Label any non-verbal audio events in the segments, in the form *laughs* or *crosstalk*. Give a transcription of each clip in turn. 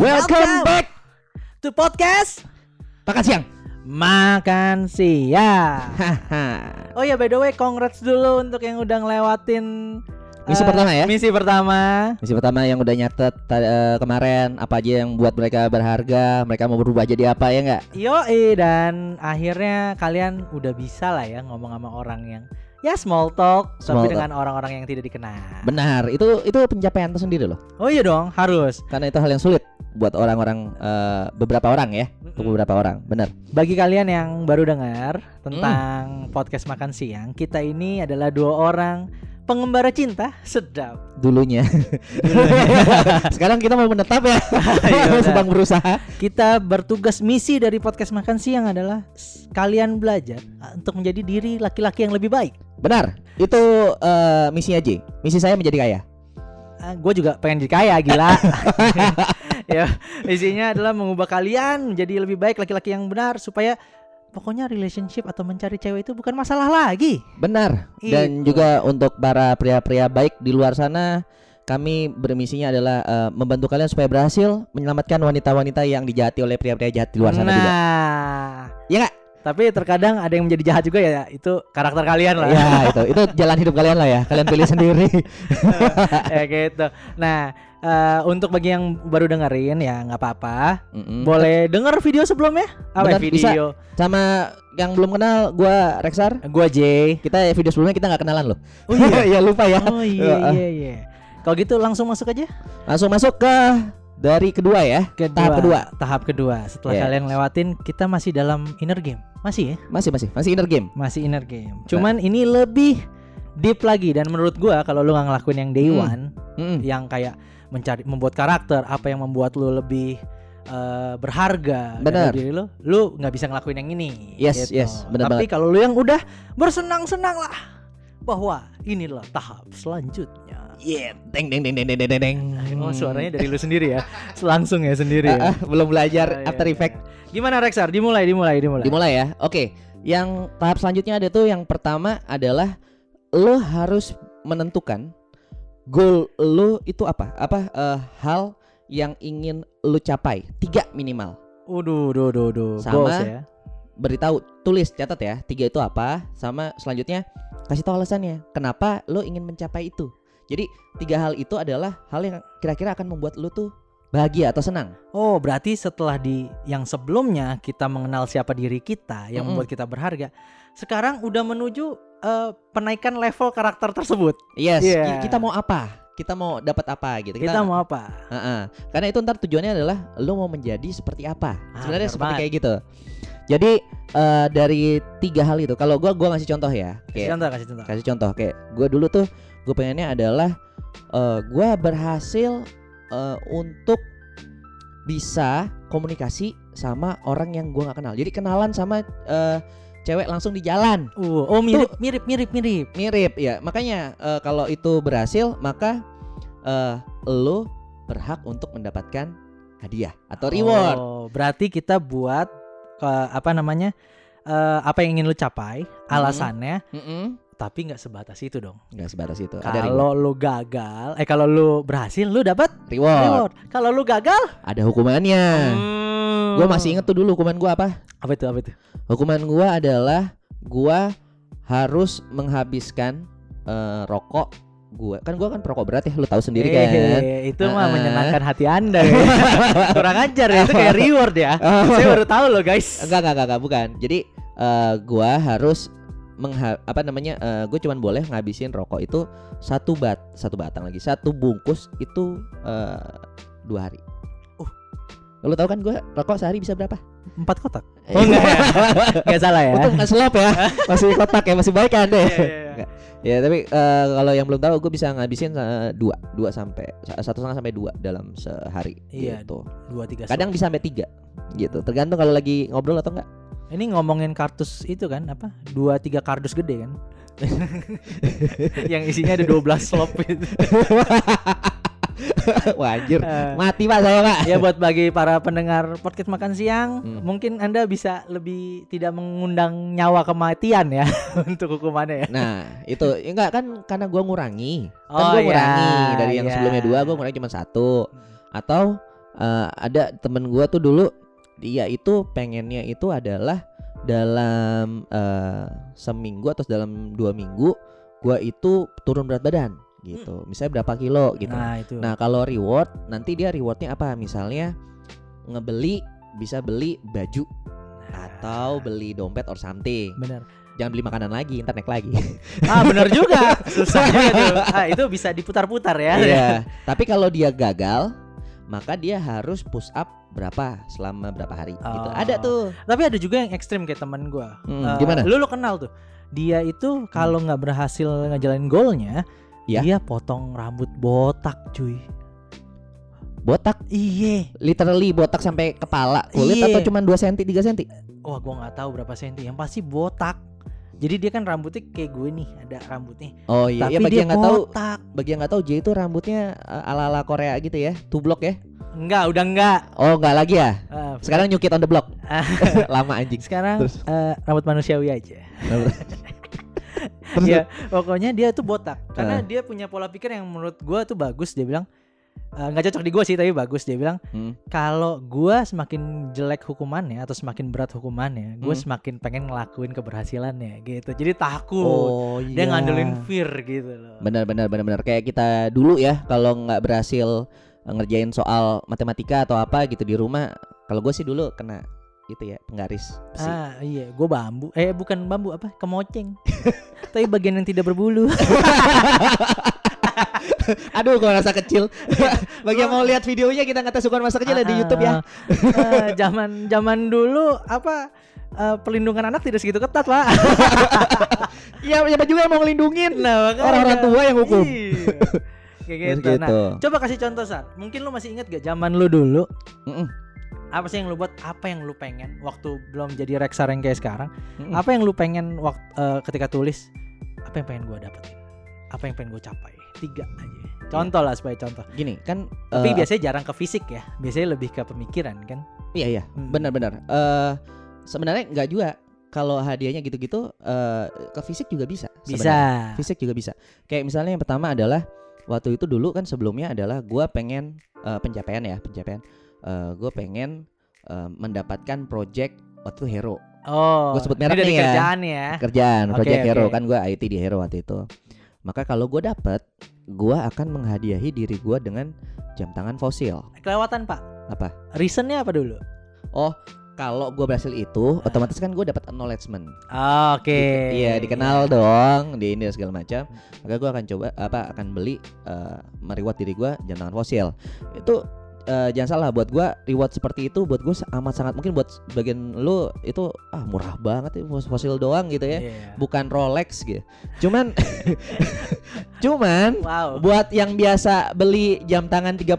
Welcome back to podcast Makan siang. Makan Siang. Oh ya by the way, congrats dulu untuk yang udah ngelewatin Misi eh, pertama ya? Misi pertama. Misi pertama yang udah nyatet eh, kemarin apa aja yang buat mereka berharga, mereka mau berubah jadi apa ya enggak? Yoi dan akhirnya kalian udah bisa lah ya ngomong sama orang yang ya small talk Small tapi talk. dengan orang-orang yang tidak dikenal. Benar, itu itu pencapaian tersendiri loh. Oh iya dong, harus. Karena itu hal yang sulit buat orang-orang eh, beberapa orang ya, untuk Mm-mm. beberapa orang. Benar. Bagi kalian yang baru dengar tentang Hmm. podcast makan siang, kita ini adalah dua orang pengembara cinta sedap. Dulunya. *laughs* Sekarang kita mau menetap ya. *laughs* Iya. Sedang berusaha. Kita bertugas misi dari podcast makan siang adalah kalian belajar uh, untuk menjadi diri laki-laki yang lebih baik. Benar. Itu eh, misi aja. Misi saya menjadi kaya. gue juga pengen jadi kaya gila. *laughs* ya, misinya adalah mengubah kalian menjadi lebih baik laki-laki yang benar supaya pokoknya relationship atau mencari cewek itu bukan masalah lagi. Benar. Dan Itu. juga untuk para pria-pria baik di luar sana, kami bermisinya adalah eh, membantu kalian supaya berhasil menyelamatkan wanita-wanita yang dijahati oleh pria-pria jahat di luar sana nah, juga. Ya nggak? Tapi terkadang ada yang menjadi jahat juga ya. Itu karakter kalian lah. Ya itu, itu jalan hidup kalian lah ya. Kalian pilih sendiri. *laughs* ya gitu. Nah, eh, untuk bagi yang baru dengerin ya nggak apa-apa. Mm-mm. Boleh denger video sebelumnya? Apa Benar, bisa. video? Sama yang belum kenal, gua Rexar. Gua J. Kita video sebelumnya kita nggak kenalan loh. Oh iya. *laughs* ya lupa ya. Oh iya *laughs* iya iya. Kalau gitu langsung masuk aja Langsung masuk ke dari kedua ya. ke Tahap kedua. Tahap kedua. Setelah Yes. kalian lewatin, kita masih dalam inner game. Masih ya? Masih masih masih inner game. Masih inner game. Cuman ini lebih deep lagi dan menurut gua kalau lu nggak ngelakuin yang day Hmm. one, Mm-mm. yang kayak mencari membuat karakter, apa yang membuat lu lebih eh, berharga Bener. diri lu, lu nggak bisa ngelakuin yang ini. Yes, yes, bener Tapi kalau lu yang udah bersenang-senang lah bahwa inilah tahap selanjutnya. Yeah, deng deng deng deng deng deng deng. Oh suaranya dari lu sendiri ya Langsung ya sendiri ya Ah, ah, belum belajar Oh, iya, After iya. Effect. Gimana Rexar? Dimulai, dimulai, dimulai Dimulai ya. Oke. Yang tahap selanjutnya ada tuh yang pertama adalah lo harus menentukan goal lo itu apa? Apa eh, hal yang ingin lo capai? Tiga minimal. Waduh, duh, duh, duh Sama. Goals ya Beritahu, tulis, catat ya. Tiga itu apa? Sama selanjutnya kasih tahu alasannya. Kenapa lo ingin mencapai itu? Jadi tiga hal itu adalah hal yang kira-kira akan membuat lo tuh bahagia atau senang. Oh berarti setelah di yang sebelumnya kita mengenal siapa diri kita Yang Mm-mm. membuat kita berharga Sekarang udah menuju eh, penaikan level karakter tersebut Yes, ki- kita mau apa? Kita mau dapat apa gitu. Kita, mau apa? Heeh. Karena itu ntar tujuannya adalah lo mau menjadi seperti apa. Ah, Sebenarnya benar seperti banget. kayak gitu. Jadi eh, dari tiga hal itu, kalau gua gua ngasih contoh ya, Kasih kayak contoh, kasih contoh kasih contoh kayak gua dulu tuh gue pengennya adalah eh, gua berhasil eh, untuk bisa komunikasi sama orang yang gua nggak kenal. Jadi kenalan sama eh, cewek langsung di jalan. uh, Oh mirip, mirip, mirip, mirip Mirip ya. Makanya eh, kalau itu berhasil, maka eh, lo berhak untuk mendapatkan hadiah atau reward. Oh, berarti kita buat ke- apa namanya? eh, apa yang ingin lu capai, alasannya, Mm-mm. Tapi nggak sebatas itu dong. Nggak sebatas itu. Kalau lu gagal, eh kalau lu berhasil, lu dapat reward. reward. Kalau lu gagal, Ada hukumannya. hmm. Gue masih inget tuh dulu hukuman gua apa? apa itu? Apa itu? Hukuman gua adalah gua harus menghabiskan eh, rokok gua. Kan gua kan perokok berat ya, lu tahu sendiri kan. Eh, itu mah Ah. menyenangkan hati anda ya. *laughs* Kurang ajar ya, itu kayak reward ya. Saya baru tahu loh guys. Enggak, enggak, enggak, enggak, bukan. Jadi eh, gua harus mengha apa namanya? eh, gue cuman boleh ngabisin rokok itu satu bat, satu batang lagi, satu bungkus itu eh, dua hari. Uh. Lu tahu kan gua rokok sehari bisa berapa? Empat kotak. Oh enggak ya? *laughs* Enggak salah ya. Untung nggak selop ya, *laughs* masih kotak ya, masih baik kan deh. Iya. Ya tapi eh, kalau yang belum tahu gue bisa ngabisin eh, dua, dua sampai satu setengah sampai dua dalam sehari. Iya. Gitu. Dua tiga. Kadang bisa sampai tiga, gitu. Tergantung kalau lagi ngobrol atau enggak. Ini ngomongin kartus itu kan apa? Dua tiga kardus gede kan? *laughs* yang isinya ada 12 slop itu. *laughs* Wah anjir, Eh, mati pak saya pak. ya buat bagi para pendengar podcast makan siang, Hmm. mungkin Anda bisa lebih tidak mengundang nyawa kematian ya *laughs* untuk hukumannya ya. Nah itu ya enggak kan karena gua ngurangi, kan Oh, gua iya, ngurangi dari yang iya. sebelumnya dua, gua ngurangi cuma satu. Atau Eh, ada temen gua tuh dulu dia itu pengennya itu adalah dalam eh, seminggu atau dalam dua minggu gua itu turun berat badan gitu misalnya berapa kilo gitu Nah, itu. Nah kalau reward nanti dia rewardnya apa? Misalnya ngebeli bisa beli baju atau beli dompet or something. benar. Jangan beli makanan lagi, ntar naik lagi. Ah, benar juga. *laughs* Susah tuh. Ah, itu bisa diputar-putar ya. Iya. Tapi kalau dia gagal, maka dia harus push up berapa selama berapa hari gitu. Oh. Ada tuh. Tapi ada juga yang ekstrim kayak teman gua. Hmm, Eh, gimana? Lu lu kenal tuh. Dia itu kalau nggak berhasil ngejalanin goalnya, Ya. dia potong rambut botak, cuy. Botak, Iye. literally botak sampai kepala kulit Iya. atau cuma 2 cm 3 cm? Wah, gua nggak tahu berapa senti. Yang pasti botak. Jadi dia kan rambutnya kayak gue nih, ada rambutnya. Oh iya, Tapi ya bagi dia yang nggak tahu, bagi yang nggak tahu J itu rambutnya eh, ala-ala Korea gitu ya, tublok ya. Enggak, udah enggak. Oh, nggak lagi ya. Ah, Sekarang new kid on the block. *laughs* Lama anjing. sekarang Terus? eh, rambut manusiawi aja. *laughs* Terus ya pokoknya dia tuh botak karena Ah. dia punya pola pikir yang menurut gua tuh bagus dia bilang eh, nggak cocok di gua sih tapi bagus dia bilang Hmm. kalau gua semakin jelek hukumannya atau semakin berat hukumannya gua Hmm. semakin pengen ngelakuin keberhasilannya gitu jadi takut Oh dia iya. ngandelin fear gitu loh Benar benar benar benar kayak kita dulu ya kalau nggak berhasil ngerjain soal matematika atau apa gitu di rumah. Kalau gue sih dulu kena gitu ya penggaris besi. ah iya gua bambu eh bukan bambu apa kemoceng *laughs* tapi bagian yang tidak berbulu *laughs* Aduh gue rasa kecil. *laughs* Bagi yang mau lihat videonya kita nggak suka masa kecil ada di Ah, YouTube ya. eh, zaman zaman dulu apa eh, pelindungan anak tidak segitu ketat pak Iya siapa juga yang mau ngelindungin. Nah. Orang-orang tua yang hukum. Iya. Kayak gitu. Nah, gitu. coba kasih contoh San. Mungkin lu masih ingat gak zaman lu dulu? Mm-mm. Apa sih yang lu buat? Apa yang lu pengen waktu belum jadi Rexar yang kayak sekarang? Mm-mm. Apa yang lu pengen waktu ketika tulis? Apa yang pengen gua dapetin? Apa yang pengen gua capai? Tiga aja. Contoh lah supaya contoh. Gini kan. Tapi eh, biasanya jarang ke fisik ya. Biasanya lebih ke pemikiran kan. Iya iya, Hmm. benar-benar. Eh sebenarnya nggak juga kalau hadiahnya gitu-gitu eh ke fisik juga bisa. Bisa. sebenarnya. Fisik juga bisa. Kayak misalnya yang pertama adalah waktu itu dulu kan sebelumnya adalah gua pengen eh, pencapaian ya, pencapaian. Eh gua pengen eh, mendapatkan project waktu hero Oh. Gua sebut merek nih ya. kerjaan ya. kerjaan project hero oke. kan gua IT di hero waktu itu. Maka kalau gua dapet, gua akan menghadiahi diri gua dengan jam tangan fosil. Kelewatan Pak. Apa? Reasonnya apa dulu? Oh, kalau gua berhasil itu, otomatis kan gua dapat acknowledgement. Ah, Oke. Gitu. Iya dikenal dong di ini segala macam. Maka gue akan coba apa akan beli eh mereward diri gue jam tangan fosil. Itu eh, jangan salah buat gue reward seperti itu buat gue amat sangat mungkin buat bagian lu itu ah murah banget ya fos- fosil doang gitu ya. Iya. Bukan Rolex gitu. Cuman *laughs* cuman Wow. buat yang biasa beli jam tangan 35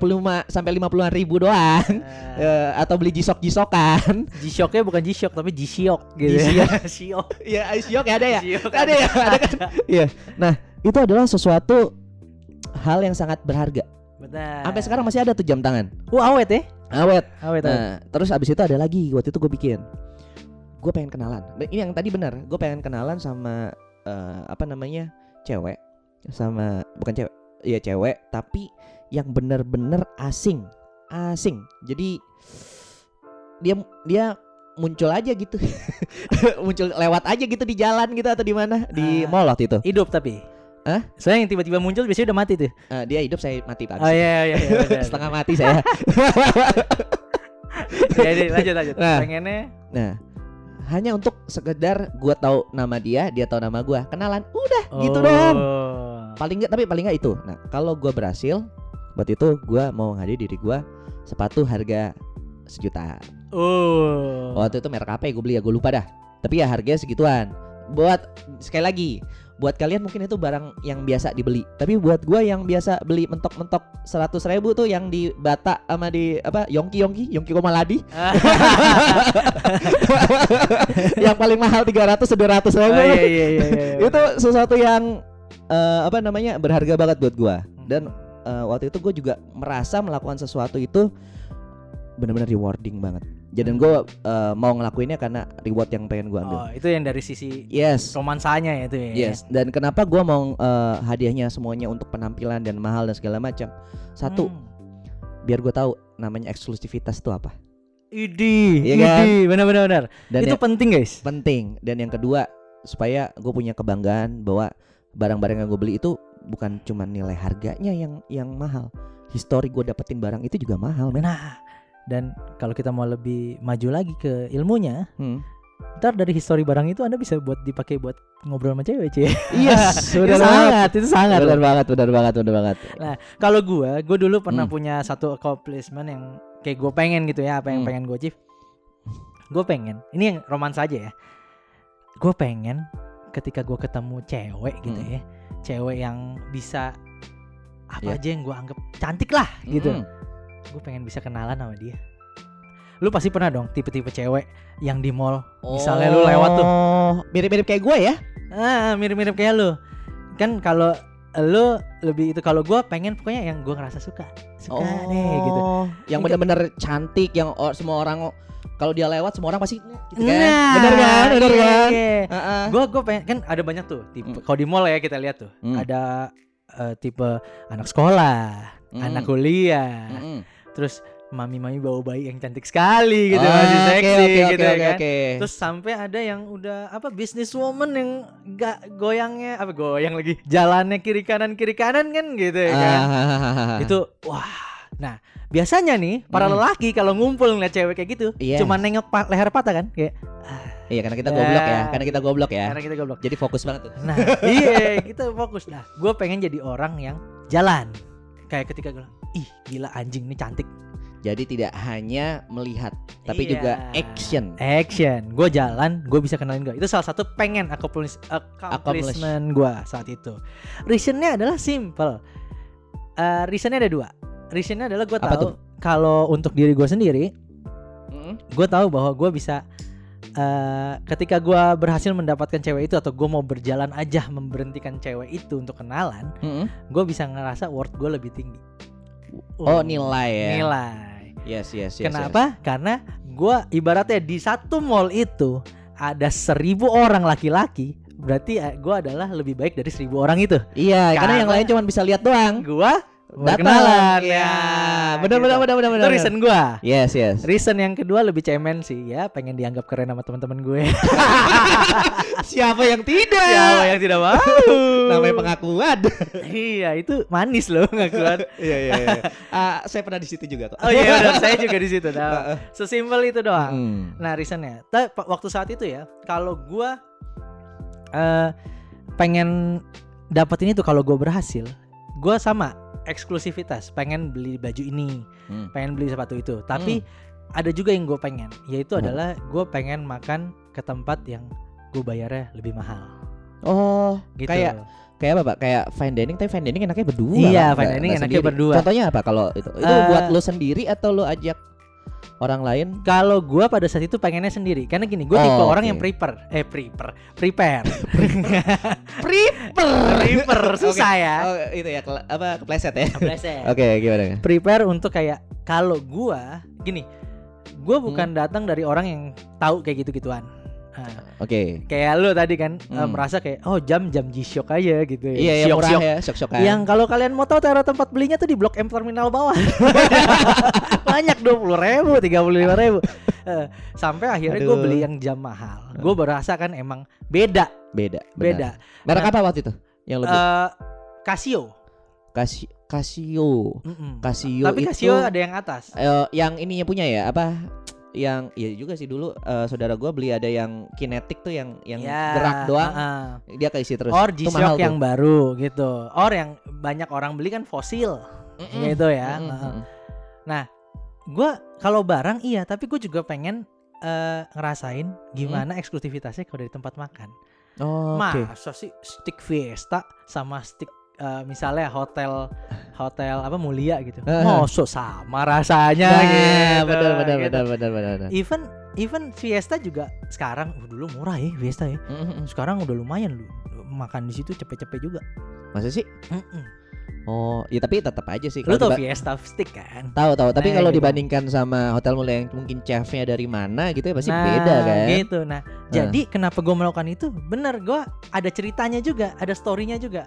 sampai 50 ribu doang Eh, eh, atau beli jisok-jisokan. G-Shocknya bukan G-Shock tapi G-Shock gitu. G-Shock. ya Jisok ya ada ya. G-Shock ada ya ada kan iya nah itu adalah sesuatu hal yang sangat berharga Benar. sampai sekarang masih ada tuh jam tangan Wah, awet ya? awet Awet. awet. nah terus abis itu ada lagi waktu itu gue bikin gue pengen kenalan ini yang tadi benar gue pengen kenalan sama eh, apa namanya cewek sama bukan cewek iya cewek tapi yang bener-bener asing asing jadi dia dia muncul aja gitu *laughs* muncul lewat aja gitu di jalan gitu atau di mana di Ah. mall waktu itu Hidup tapi. Hah? Soalnya yang tiba-tiba muncul biasanya udah mati tuh. Eh, dia hidup saya mati pak Oh iya iya iya. *laughs* setengah mati saya Jadi *laughs* lanjut lanjut. Nah. Pengennya nah hanya untuk sekedar gua tahu nama dia dia tahu nama gua kenalan udah gitu Oh. dong paling nggak tapi paling nggak itu nah kalau gua berhasil buat itu gua mau ngadi diri gua sepatu harga sejuta Oh. waktu itu merek apa ya gue beli ya gue lupa dah tapi ya harganya segituan buat sekali lagi buat kalian mungkin itu barang yang biasa dibeli. Tapi buat gua yang biasa beli mentok-mentok 100 ribu tuh yang di Bata sama di apa Yongki Yongki Yongki Komaladi *laughs* yang paling mahal 300 200 ribu. Oh, iya iya iya iya. itu sesuatu yang eh, apa namanya berharga banget buat gua. Dan eh, waktu itu gue juga merasa melakukan sesuatu itu benar-benar rewarding banget jadi gue mau ngelakuinnya karena reward yang pengen gue ambil Oh, itu yang dari sisi yes romansanya ya itu ya. yes dan kenapa gua mau eh, hadiahnya semuanya untuk penampilan dan mahal dan segala macam satu Hmm. biar gue tahu namanya eksklusivitas itu apa? Idi, Iya kan? idi, benar-benar benar. Dan Itu yang penting guys. penting dan yang kedua supaya gue punya kebanggaan bahwa barang-barang yang gue beli itu bukan cuma nilai harganya yang yang mahal. Histori gue dapetin barang itu juga mahal. Nah, dan kalau kita mau lebih maju lagi ke ilmunya, Hmm. ntar dari histori barang itu anda bisa buat dipakai buat ngobrol sama cewek, cie. *laughs* *laughs* Benar banget. sangat, itu sangat. Benar banget, benar banget, benar banget. Kalau gua, gua dulu pernah Hmm. punya satu accomplishment yang kayak gue pengen gitu ya, apa yang Hmm. pengen gue achieve. Gue pengen, ini yang romansa aja ya. Gue pengen ketika gue ketemu cewek gitu Hmm. ya, cewek yang bisa apa Iya. aja yang gue anggap cantik lah gitu. Mm. Gue pengen bisa kenalan sama dia. Lu pasti pernah dong tipe-tipe cewek yang di mall Misalnya lu lewat tuh. Oh, mirip-mirip kayak gue ya? Ah, mirip-mirip kayak lu. Kan kalau lu lebih itu kalau gua pengen pokoknya yang gua ngerasa suka. Suka deh gitu. Oh, Yang benar-benar cantik, yang semua orang kalau dia lewat semua orang pasti gitu kan? Nah, bener kan? Bener iya, kan? iya. Heeh. Gua gua pengen kan ada banyak tuh tipe. Hmm. Kalau di mall ya kita lihat tuh. Hmm. Ada eh, tipe anak sekolah, Hmm. anak kuliah, Mm-mm. terus mami-mami bawa bayi yang cantik sekali gitu, Ah, masih seksi oke, gitu oke, ya oke, kan. oke. Terus sampai ada yang udah apa businesswoman yang gak goyangnya apa goyang lagi jalannya kiri kanan kiri kanan kan gitu ya kan. Ah, Itu wah. Nah, biasanya nih para Hmm. lelaki kalau ngumpul ngeliat cewek kayak gitu, Iya. cuma nengok pa- leher patah kan kayak Iya karena kita goblok ya, Ya. karena kita goblok ya. karena kita goblok. Jadi fokus banget tuh. Nah, iya *laughs* kita fokus lah. Gue pengen jadi orang yang jalan. Kayak ketika gue, ih gila anjing nih cantik. Jadi tidak hanya melihat, tapi Iya. juga action. Action, gue jalan, gue bisa kenalin gue. Itu salah satu pengen accomplish, accomplishment gue saat itu. Reasonnya adalah simple. Eh, reasonnya ada dua. Reasonnya adalah gue tahu kalau untuk diri gue sendiri, Mm. gue tahu bahwa gue bisa eh ketika gue berhasil mendapatkan cewek itu atau gue mau berjalan aja memberhentikan cewek itu untuk kenalan, Mm-mm. gue bisa ngerasa worth gue lebih tinggi. Oh Uh, nilai ya. Nilai. Yes yes yes. Kenapa? Karena gue ibaratnya di satu mall itu ada seribu orang laki-laki, berarti gue adalah lebih baik dari seribu orang itu. yes. Iya, karena yang Karena- lain cuma bisa lihat doang. Gue. Berkenalan Ya, benar gitu. benar benar benar Itu benar. reason gue. Yes yes. Reason yang kedua lebih cemen sih ya, pengen dianggap keren sama teman-teman gue. *laughs* Siapa yang tidak? Siapa yang tidak mau? *laughs* Namanya pengakuan. iya, itu manis loh ngakuan. *laughs* Iya iya iya. Ah, saya pernah di situ juga kok. Oh iya, udah saya juga di situ. Nah, sesimpel itu doang. Mm. Nah, reasonnya. Pa- waktu saat itu ya, kalau gua eh pengen dapetin itu kalau gua berhasil, gua sama eksklusivitas, pengen beli baju ini, Hmm. pengen beli sepatu itu. Tapi ada juga yang gue pengen, yaitu Hmm. adalah gue pengen makan ke tempat yang gue bayarnya lebih mahal. Oh, Gitu. kayak kayak apa pak? Kayak fine dining, tapi fine dining enaknya berdua. Iya, kan? fine dining enaknya sendiri. berdua. Contohnya apa kalau itu? Itu Eh, buat lo sendiri atau lo ajak orang lain? Kalau gua pada saat itu pengennya sendiri, karena gini, gue tipe Oh, orang oke. yang prepare, *laughs* eh prepare, prepare, Prepper. prepare, *laughs* susah ya. Oh, itu ya kele- apa kepleset ya? Kepleset. *laughs* Oke, gimana? prepare untuk kayak kalau gua gini gua Hmm. bukan datang dari orang yang tahu kayak gitu-gituan Nah, Oke. kayak lu tadi kan eh, Hmm. merasa kayak oh jam jam G-Shock aja gitu ya Iya, yang murah ya, syok-syokan. yang kalau kalian mau tahu cara tempat belinya tuh di blok M terminal bawah *laughs* banyak puluh ribu tiga puluh lima ribu Eh, sampai akhirnya gue beli yang jam mahal gue berasa kan emang beda beda, benar. beda Merek Nah, apa waktu itu? Yang lebih Eh, Casio Casio, Casio. Mm-mm. Casio tapi itu Casio ada yang atas eh, yang ininya punya ya, apa? Yang iya juga sih dulu eh, saudara gua beli ada yang kinetik tuh yang yang Ya, gerak doang. uh-uh. Dia keisi terus. Or G-Shock yang tuh. baru gitu. Or yang banyak orang beli kan fosil. Mm-mm. Gitu ya. Mm-mm, Heeh. mm-mm. Gua kalau barang iya, tapi gue juga pengen eh, ngerasain gimana eksklusivitasnya kalau dari tempat makan. Oh. Masa sih stick Fiesta sama stick eh, misalnya hotel hotel apa mulia gitu. Masa sama rasanya Nah, gitu. benar benar gitu. benar benar benar. Even even Fiesta juga sekarang uh, dulu murah ya Fiesta ya. Mm-mm. Sekarang udah lumayan lu makan di situ cepet-cepet juga. Masa sih? Mm-mm. Oh, ya tapi tetap aja sih. Lu kalau tau Fiesta stick kan? Tahu tahu, tapi Nah, kalau gitu. dibandingkan sama hotel mulia yang mungkin chefnya dari mana gitu ya pasti Nah, beda kan. Gitu. Nah, jadi kenapa gue melakukan itu? Bener, gue ada ceritanya juga, ada storynya juga.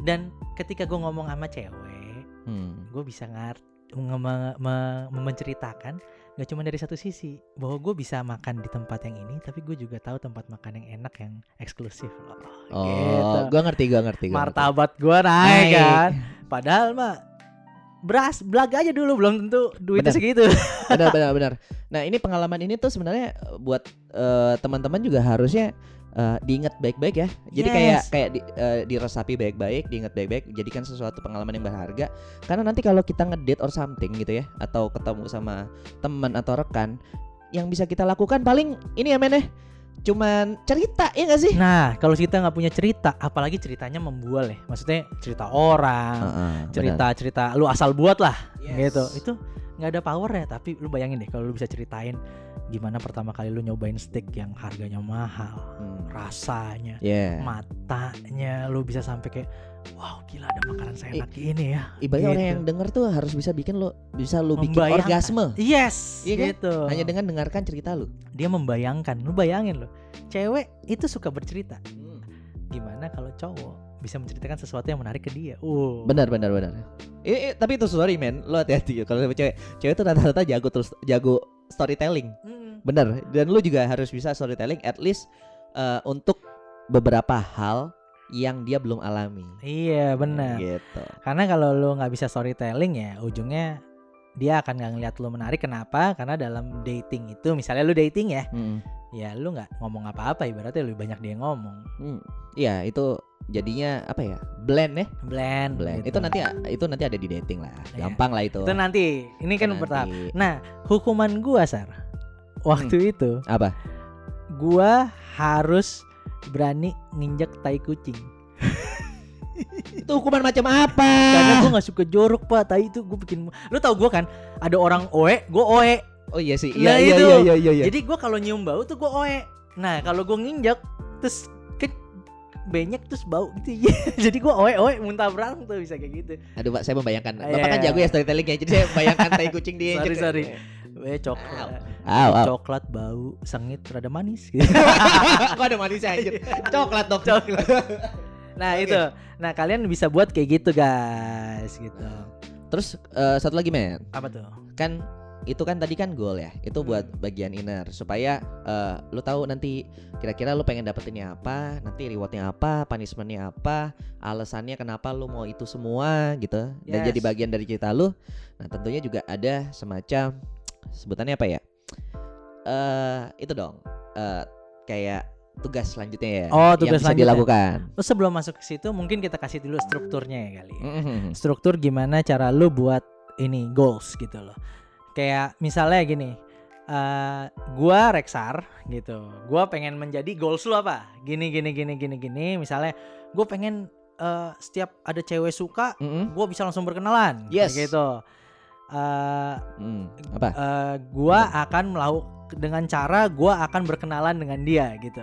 Dan ketika gue ngomong sama cewek, Hmm. gue bisa ngerti nge- me- me- menceritakan gak cuma dari satu sisi bahwa gue bisa makan di tempat yang ini tapi gue juga tahu tempat makan yang enak yang eksklusif loh Oh, gitu. gua ngerti, gua ngerti. gua martabat gue naik Naik. kan padahal mah beras belaga aja dulu belum tentu duitnya segitu benar benar benar. Nah, ini pengalaman ini tuh sebenarnya buat eh, teman-teman juga harusnya eh, diingat baik-baik ya. Jadi Yes. kayak kayak di, eh, diresapi baik-baik, diingat baik-baik, jadikan sesuatu pengalaman yang berharga. Karena nanti kalau kita ngedate or something gitu ya, atau ketemu sama teman atau rekan, yang bisa kita lakukan paling ini ya men ya, cuman cerita ya gak sih? nah kalau kita nggak punya cerita apalagi ceritanya membual ya maksudnya cerita orang Heeh, cerita cerita lu asal buat lah Yes. gitu itu nggak ada power ya tapi lu bayangin deh kalau lu bisa ceritain gimana pertama kali lu nyobain steak yang harganya mahal. Hmm. rasanya Yeah. matanya lu bisa sampai kayak wow gila ada makanan seenak ini ya Ibaratnya orang Gitu. yang denger tuh harus bisa bikin lo bisa lo bikin orgasme yes Iya kan? gitu hanya dengan dengarkan cerita lu. dia membayangkan lu bayangin lo cewek itu suka bercerita Hmm. gimana kalau cowok bisa menceritakan sesuatu yang menarik ke dia uh Benar benar benar. Eh, eh, tapi itu sorry men, lo hati-hati ya kalau sama cewek. Cewek tuh rata-rata jago terus jago storytelling. Mm. Bener. Dan lu juga harus bisa storytelling at least eh, untuk beberapa hal yang dia belum alami. iya benar Gitu. Karena kalau lu nggak bisa storytelling ya ujungnya dia akan nggak ngeliat lu menarik. Kenapa? Karena dalam dating itu misalnya lu dating ya, Mm. ya lu nggak ngomong apa-apa ibaratnya lebih banyak dia ngomong. Hmm. Iya itu jadinya apa ya blend ya Blend. blend gitu. itu nanti itu nanti ada di dating lah Iya. gampang lah itu Itu nanti. Ini kan Nanti. bertahap. Nah hukuman gua sar waktu itu apa gua harus berani nginjak tai kucing. *laughs* itu hukuman macam apa Karena gua nggak suka jorok pak. Tai itu gua bikin. Lu tau gua kan ada orang oe, gua oe. oh iya sih Nah, iya iya itu. iya iya iya, iya. Jadi gua kalau nyium bau tuh gua oe. Nah, kalau gua nginjak terus banyak terus bau gitu. *laughs* Jadi gua oe oe muntah berang tuh bisa kayak gitu. aduh pak saya membayangkan Iya. bapak kan jago ya storytellingnya jadi saya membayangkan tai kucing di *laughs* Sorry, sorry. Eh coklat. Aw, aw. Coklat bau sengit rada manis *laughs* gitu. Kok ada manisnya anjir? Coklat dong. Coklat. Nah, Oke. itu. Nah, kalian bisa buat kayak gitu, guys, gitu. Terus eh, satu lagi men, Apa tuh? kan itu kan tadi kan goal ya. Itu buat bagian inner supaya eh, lu tahu nanti kira-kira lu pengen dapetinnya apa, nanti rewardnya apa, punishmentnya apa, alasannya kenapa lu mau itu semua gitu. Dan Yes. jadi bagian dari cerita lu. Nah tentunya juga ada semacam sebutannya apa ya? Eh itu dong. eh kayak tugas selanjutnya ya. Oh, yang tugas bisa selanjutnya. dilakukan. Terus sebelum masuk ke situ, mungkin kita kasih dulu strukturnya ya kali. Mhm. Struktur gimana cara lu buat ini goals gitu loh. Kayak misalnya gini, eh gua Rexar gitu. Gua pengen menjadi goals lu apa? Gini gini gini gini gini. Misalnya gua pengen eh, setiap ada cewek suka, Mhm. gua bisa langsung berkenalan. Yes. Kayak gitu. Eh Hmm, apa? eh, gua akan melakukan dengan cara gua akan berkenalan dengan dia gitu.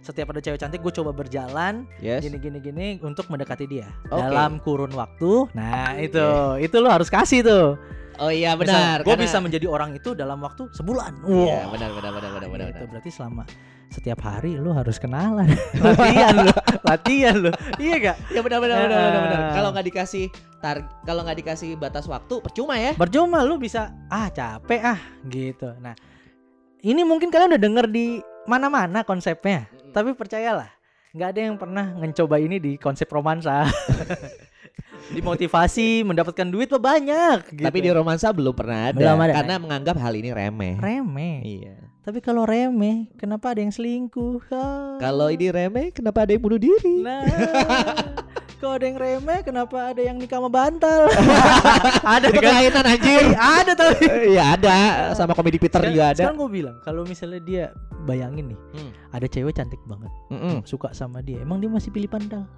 Setiap ada cewek cantik, gue coba berjalan Yes. gini gini gini untuk mendekati dia Oke. dalam kurun waktu. Nah itu itu lo harus kasih tuh. Oh iya benar. Gue karena- bisa menjadi orang itu dalam waktu sebulan. Iya Wah, benar benar benar benar benar. benar. Berarti selama setiap hari lu harus kenalan, *laughs* latihan lu, latihan lu. Iya gak? *laughs* Ya benar benar benar benar. benar. Kalau nggak dikasih tar kalau nggak dikasih batas waktu percuma ya. Percuma lu bisa ah capek ah gitu. Nah ini mungkin kalian udah denger di mana-mana konsepnya. Tapi percayalah, nggak ada yang pernah mencoba ini di konsep romansa. *laughs* Dimotivasi mendapatkan duit mah banyak. Gitu. Tapi di romansa belum pernah ada, Belum ada. karena menganggap hal ini remeh. remeh. Iya. Tapi kalau remeh, kenapa ada yang selingkuh? Ah. Kalau ini remeh, kenapa ada yang bunuh diri? Nah, kalau ada yang remeh, kenapa ada yang nikah sama bantal? *laughs* ada kelainan anjir. Eh, ada tapi. Iya ada, sama komedi Peter juga ada. Sekarang gue bilang, kalau misalnya dia bayangin nih, Hmm. ada cewek cantik banget, Mm-mm. suka sama dia, emang dia masih pilih bantal?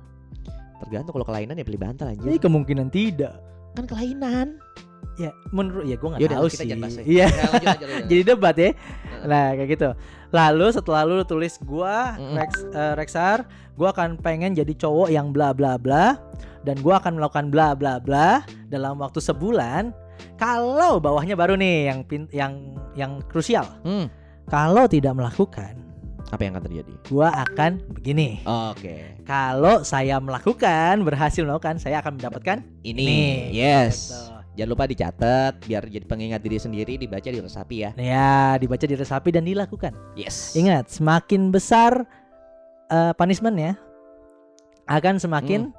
Tergantung kalau kelainan ya beli bantal Jadi anjir. kemungkinan tidak. Kan kelainan. Ya, menurut ya gue nggak tahu kita sih. bahas ya. Iya. Ya, lanjut aja, lanjut. *laughs* Jadi debat ya. Nah, kayak gitu. Lalu setelah lu tulis gua Mm-mm. Rex eh, Rexar, gua akan pengen jadi cowok yang bla bla bla dan gua akan melakukan bla bla bla dalam waktu sebulan. Kalau bawahnya baru nih yang pin- yang yang krusial. Hmm. Kalau tidak melakukan, Apa yang akan terjadi? gua akan begini. Oke. Kalau saya melakukan, berhasil melakukan, saya akan mendapatkan Ini, Ini, yes. Gitu. Jangan lupa dicatat biar jadi pengingat diri sendiri dibaca diresapi ya. Ya, dibaca, diresapi dan dilakukan. Yes. Ingat, semakin besar uh, punishment ya, akan semakin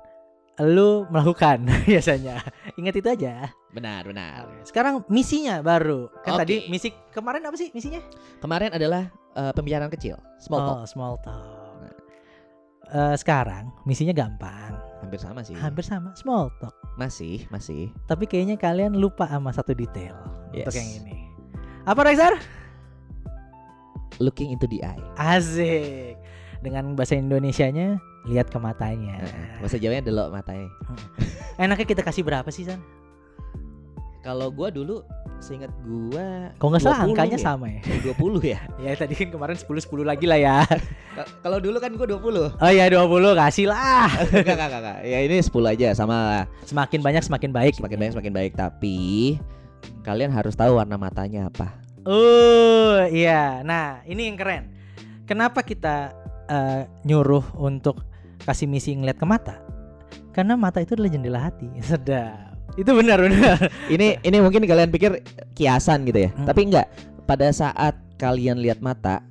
lu melakukan *laughs* biasanya. Ingat itu aja. Benar, benar. Sekarang misinya baru. Kan Oke. tadi misi kemarin apa sih misinya? Kemarin adalah eh, pembicaraan kecil, small talk. Oh, small talk. Eh, sekarang misinya gampang, Hampir sama sih. hampir sama, small talk. Masih, masih. Tapi kayaknya kalian lupa sama satu detail untuk Yes. yang ini. Apa Rexar? Looking into the eye. Asik. Dengan bahasa Indonesianya lihat ke matanya. Nah, bahasa Jawanya delok matanya. Enaknya kita kasih berapa sih San? Kalau gua dulu seingat gua Kalau nggak salah 20 angkanya ya? sama ya. *laughs* 20 ya. ya tadi kan kemarin 10 10 lagi lah ya. *laughs* Ka- Kalau dulu kan gua 20. Oh iya 20 kasih lah. *laughs* Enggak, enggak, enggak. Ya ini 10 aja sama lah. Semakin banyak semakin baik. Semakin banyak semakin baik, tapi kalian harus tahu warna matanya apa. Oh iya. Nah ini yang keren. Kenapa kita eh, nyuruh untuk kasih misi ngeliat ke mata? Karena mata itu adalah jendela hati. Sedap. Itu benar benar. Ini ini mungkin kalian pikir kiasan gitu ya. Hmm. Tapi enggak. Pada saat kalian lihat mata,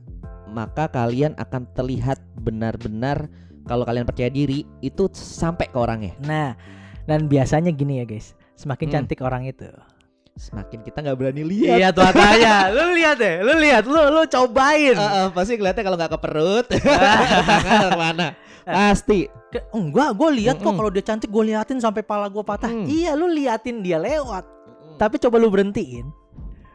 maka kalian akan terlihat benar-benar kalau kalian percaya diri itu sampai ke orangnya. Nah dan biasanya gini ya guys. Semakin Hmm. cantik orang itu. Semakin kita nggak berani lihat. Iya tuh katanya. lu lihat deh. Lu lihat. Lu lu cobain. Eh, eh, pasti kelihatannya kalau nggak ke perut, *laughs* tangan mana. Pasti. Ke- enggak, gue lihat kok kalau dia cantik gue liatin sampai pala gue patah. Mm. Iya, lu liatin dia lewat. Tapi coba lu berhentiin.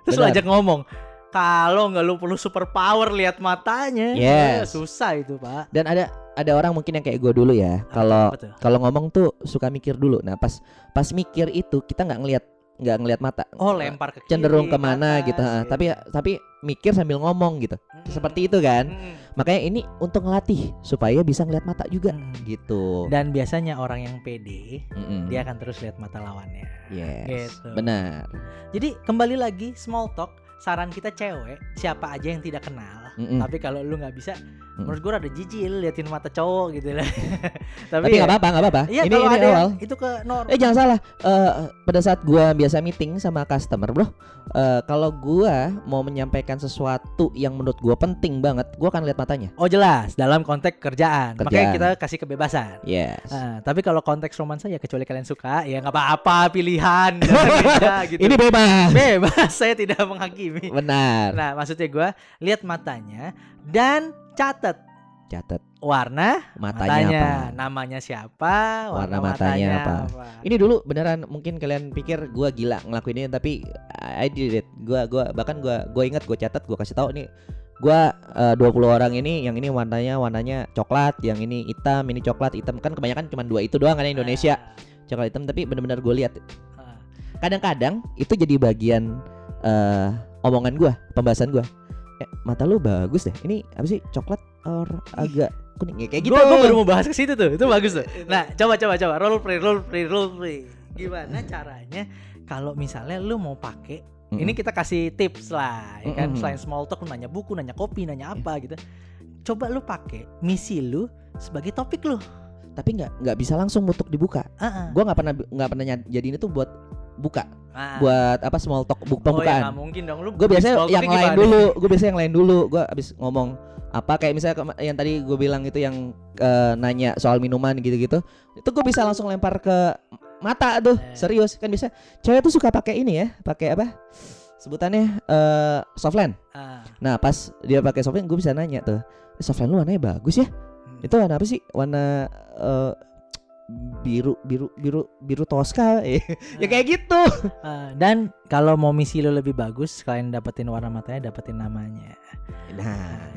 Terus lu Benar. ajak ngomong. Kalau nggak lu perlu super power lihat matanya. Yes. Eh, susah itu, Pak. Dan ada ada orang mungkin yang kayak gue dulu ya. Kalau kalau ngomong tuh suka mikir dulu. Nah pas pas mikir itu kita nggak ngelihat nggak ngelihat mata. Oh, lempar ke kiri, cenderung ke ke mana atas, gitu. gitu. Tapi tapi mikir sambil ngomong gitu. Mm. Seperti itu kan. Mm. Makanya ini untuk ngelatih supaya bisa ngelihat mata juga Mm. gitu. Dan biasanya orang yang pede, Mm-mm. dia akan terus lihat mata lawannya. Yes. Gitu. Benar. Jadi kembali lagi small talk, saran kita cewek, siapa aja yang tidak kenal. Mm-mm. Tapi kalau lu nggak bisa, Mm. menurut gue rada jijil liatin mata cowok gitu lah. *laughs* Tapi nggak apa-apa, nggak apa-apa. Iya ini ini ada awal. itu ke nor. Eh jangan salah. Eh, pada saat gua biasa meeting sama customer, bro. eh, kalau gua mau menyampaikan sesuatu yang menurut gua penting banget, gua akan lihat matanya. Oh jelas dalam konteks kerjaan. Makanya Kerjaan. kita kasih kebebasan. Yes. Nah, tapi kalau konteks romansa ya kecuali kalian suka ya nggak apa-apa pilihan beda *laughs* gitu. Ini bebas. bebas *laughs* saya tidak menghakimi. Benar. Nah maksudnya gua lihat matanya dan catat Catat warna matanya, matanya, apa. namanya siapa, Warna warna, matanya matanya, apa. apa. Ini dulu beneran mungkin kalian pikir gua gila ngelakuin ini tapi I did it. Gua gua bahkan gua gua ingat gua catat gua kasih tahu nih gua eh, 20 orang ini yang ini warnanya warnanya coklat, yang ini hitam, ini coklat, hitam kan kebanyakan cuma dua itu doang kan Indonesia. Coklat hitam tapi bener-bener gue lihat Ah, ah. kadang-kadang itu jadi bagian eh omongan gua, pembahasan gua. Eh, mata lu bagus deh. Ini apa sih? Coklat or agak kuning ya kayak gitu. Gua baru mau bahas ke situ tuh. Itu bagus tuh. Nah, coba coba coba role play role play role play. Gimana caranya kalau misalnya lu mau pakai Mm-mm. ini kita kasih tips lah, ya kan? Selain small talk lu nanya buku, nanya kopi, nanya apa gitu. Coba lu pakai misi lu sebagai topik lu. tapi nggak nggak bisa langsung untuk dibuka. Ah, ah. Gua nggak pernah nggak pernah jadiin itu buat buka, Ah. buat apa small talk bu- Oh ya pembukaan. nggak mungkin dong lu. gue biasanya yang lain gimana? dulu. Gue biasanya yang lain dulu. Gue abis ngomong apa kayak misalnya yang tadi gue bilang itu yang eh, nanya soal minuman gitu-gitu. Itu gue bisa langsung lempar ke mata tuh. Eh. Serius kan bisa. Cewek tuh suka pakai ini ya, pakai apa? Sebutannya eh softland. Ah. Nah, pas dia pakai softland gue bisa nanya tuh. "Eh, Softland lu warnanya bagus ya? Hmm. Itu warna apa sih? Warna eh, biru biru biru biru toska eh ya kayak gitu Ah, dan kalau mau misi lu lebih bagus, kalian dapetin warna matanya, dapetin namanya. nah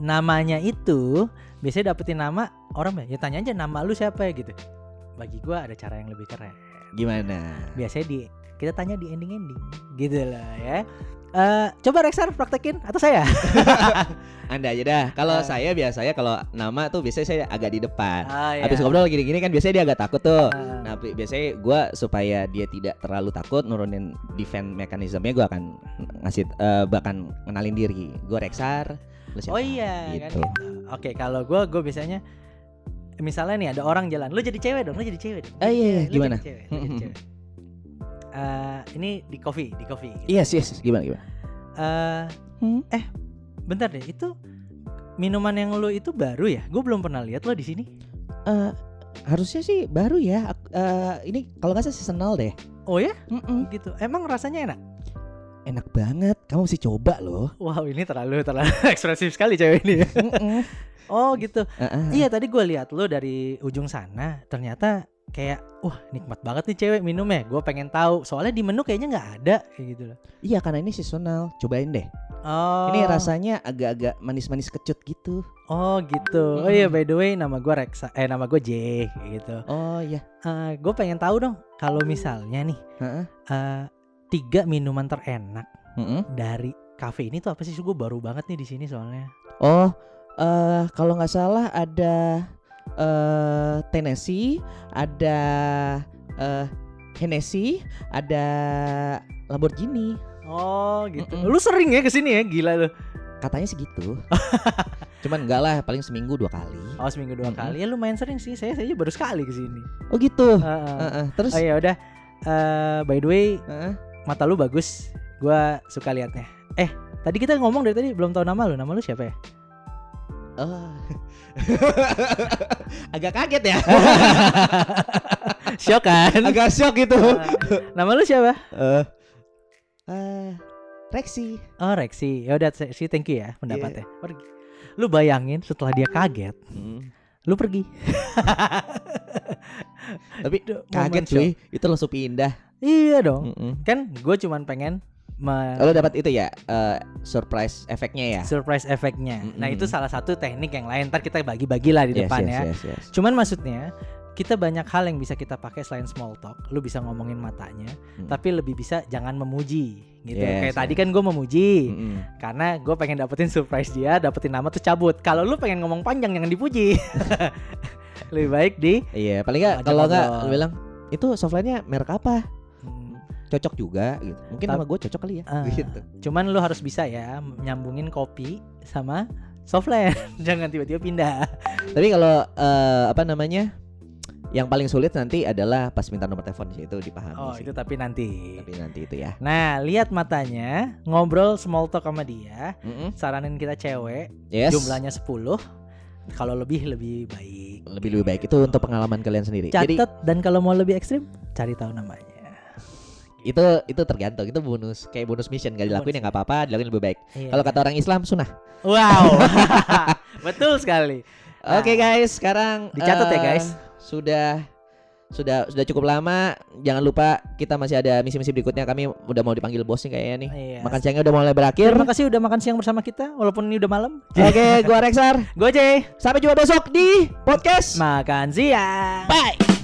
namanya itu biasanya dapetin nama orang ya tanya aja nama lu siapa ya gitu. Bagi gua ada cara yang lebih keren. gimana Biasanya di kita tanya di ending-ending gitu lah ya. Eh, coba Rexar praktekin atau saya? *laughs* anda aja dah kalau Ah. saya biasanya kalau nama tuh biasanya saya agak di depan Ah, ya. habis ngobrol gini-gini kan biasanya dia agak takut tuh Ah. nah bi- biasanya gua supaya dia tidak terlalu takut nurunin defense mekanismenya gua akan ngasih eh, bahkan kenalin diri gua Rexar lu siapa? Oh iya gitu. kan gitu. Oke, kalau gua gua biasanya misalnya nih ada orang jalan, lu jadi cewek dong, lu jadi cewek dong. Ah, iya, iya. Gimana? jadi cewek, lu jadi *laughs* cewek. Eh, ini di coffee, di coffee. gitu. Yes, yes. Gimana gimana? Eh, Hmm? bentar deh, itu minuman yang lu itu baru ya? Gue belum pernah lihat lo di sini. Eh, harusnya sih baru ya. Eh, ini kalau nggak salah seasonal deh. Oh ya? Mm-mm. Gitu. Emang rasanya enak? Enak banget. Kamu mesti coba loh. Wow, ini terlalu terlalu *laughs* ekspresif sekali cewek ini. ya. Mm-mm. oh gitu. Eh-eh. Iya tadi gue lihat lo dari ujung sana, ternyata kayak wah nikmat banget nih cewek minumnya. Gue pengen tahu. Soalnya di menu kayaknya nggak ada kayak gitu loh. Iya karena ini seasonal. Cobain deh. Oh. Ini rasanya agak-agak manis-manis kecut gitu. Oh gitu. Oh iya by the way nama gue Rexa eh nama gue J gitu. Oh iya. gue pengen tahu dong kalau misalnya nih eh, tiga minuman terenak Mm-mm. dari kafe ini tuh apa sih? Gue baru banget nih di sini soalnya. Oh, eh kalau nggak salah ada eh Tennessee, ada eh Hennessy, ada Lamborghini. Oh gitu. Mm-mm. Lu sering ya ke sini ya? Gila lu. Katanya segitu. *laughs* Cuman enggak lah, paling seminggu dua kali. Oh seminggu dua Mm-mm. kali ya lumayan sering sih. Saya saya baru sekali ke sini. Oh gitu. Heeh. Heeh. Terus Oh ya udah. Eh, by the way heeh. mata lu bagus. Gua suka liatnya. Eh tadi kita ngomong dari tadi belum tahu nama lu. Nama lu siapa ya? Oh. *laughs* Agak kaget ya. *laughs* Syok kan? Agak shock gitu. Eh, *laughs* nama lu siapa? Eh. Eh, Rexy. Oh Rexi. Ya udah sih thank you ya pendapatnya. Pergi. Lu bayangin setelah dia kaget, Hmm. lu pergi. Tapi kaget cuy, itu langsung pindah. Iya dong. Mm-mm. Kan gue cuman pengen me- Lo dapat itu ya, eh, surprise efeknya ya. surprise efeknya. Nah Mm-mm. itu salah satu teknik yang lain. Ntar kita bagi-bagi lah di Yes, depan yes, ya. yes, yes. Cuman maksudnya kita banyak hal yang bisa kita pakai selain small talk. Lu bisa ngomongin matanya, Hmm. tapi lebih bisa jangan memuji gitu. Yes, Kayak tadi yes. kan gue memuji Mm-mm. karena gue pengen dapetin surprise dia, dapetin nama tuh cabut. Kalau lu pengen ngomong panjang jangan dipuji. *laughs* lebih baik di Iya, paling nggak kalau nggak bilang itu softline-nya merek apa? Hmm, Cocok juga gitu. Mungkin nama gue cocok kali ya. Ah. Gitu. Cuman lu harus bisa ya nyambungin kopi sama softland. *laughs* jangan tiba-tiba pindah. Tapi kalau eh, apa namanya? Yang paling sulit nanti adalah pas minta nomor telepon sih itu dipahami Oh, sih. itu tapi nanti. Tapi nanti itu ya. Nah, lihat matanya, ngobrol small talk sama dia, Mm-mm. saranin kita cewek, Yes. jumlahnya 10. Kalau lebih lebih baik. lebih lebih baik itu untuk pengalaman kalian sendiri. Jadi Catat dan kalau mau lebih ekstrim, cari tahu namanya. Itu itu tergantung itu bonus kayak bonus mission gak dilakuin ya nggak apa-apa dilakuin lebih baik. Iya. Kalau kata orang Islam sunnah. Wow. *laughs* Betul sekali. Nah, Oke guys, sekarang dicatat ya, eh, guys. Sudah sudah sudah cukup lama. Jangan lupa kita masih ada misi-misi berikutnya. Kami udah mau dipanggil bos nih kayaknya nih. Iya. Makan siangnya udah mulai berakhir. Terima kasih udah makan siang bersama kita walaupun ini udah malam. Oke, gua Rexar. Gue Jay. Sampai jumpa besok di podcast. Makan siang. Bye.